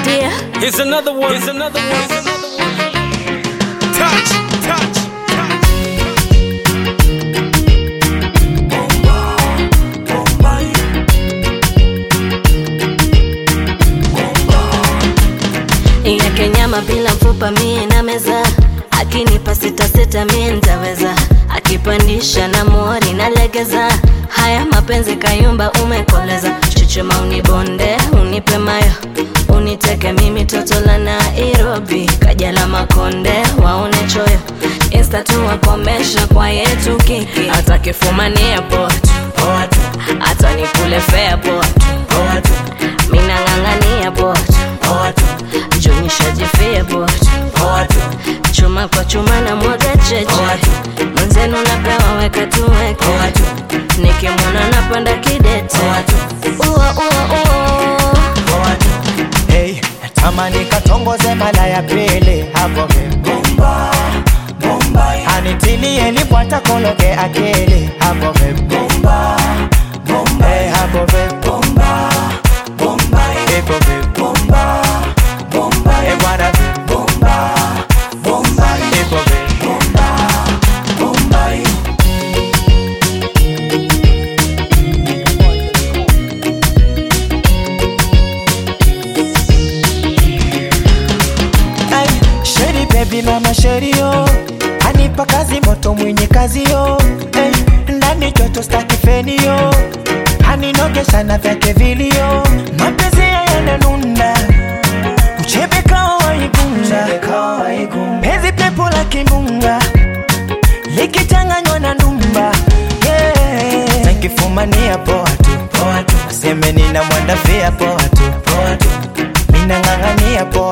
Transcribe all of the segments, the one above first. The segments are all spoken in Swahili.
idea. Here's another one. Here's another one. Here's another one. Touch, touch, touch. yake nyama bila mfupa mie na meza akinipa sita sita mie ntaweza akipandisha na mori nalegeza. haya mapenzi kayumba umekoleza chuchuma unibonde unipe mayo uniteke mimi toto la nairobi. Kaja la makonde waone choyo. Insta tu wakomesha kwa yetu kiki. Atakifumania airport. Hata nikule potu minang'ang'ania potu junishajifia port, chuma kwa chuma na natamani nikatongoze mala ya pili. Hapo anitilie lipwata kologe akili. Hapo vibomba Sheri baby mama sheri yo anipa kazi moto mwenye kazi yo. Hey, ndani joto staki feni yo. Aninogesha na vyake vilio mapenzi yananuna uchebekao waigunga penzi pepo la kimbunga likichanganywa na ndumba. Yeah. nakifumania poa tu poa tu. Aseme nina mwandafia poa tu minang'ang'ania poa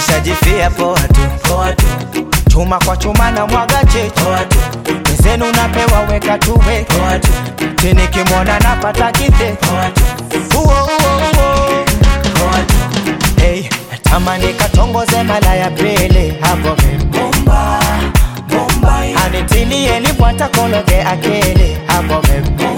nishajifia poa tu poa tu. Chuma kwa chuma na mwaga cheche poa tu. Wezenu napewa weka tuwe poa tu. Tini kimwona napata kite. Poa tu. Uo uo uo poa tu. Hey, natamani katongoze mala ya pili hapo vibomba anitilie nipwata kologe akili hapo vibomba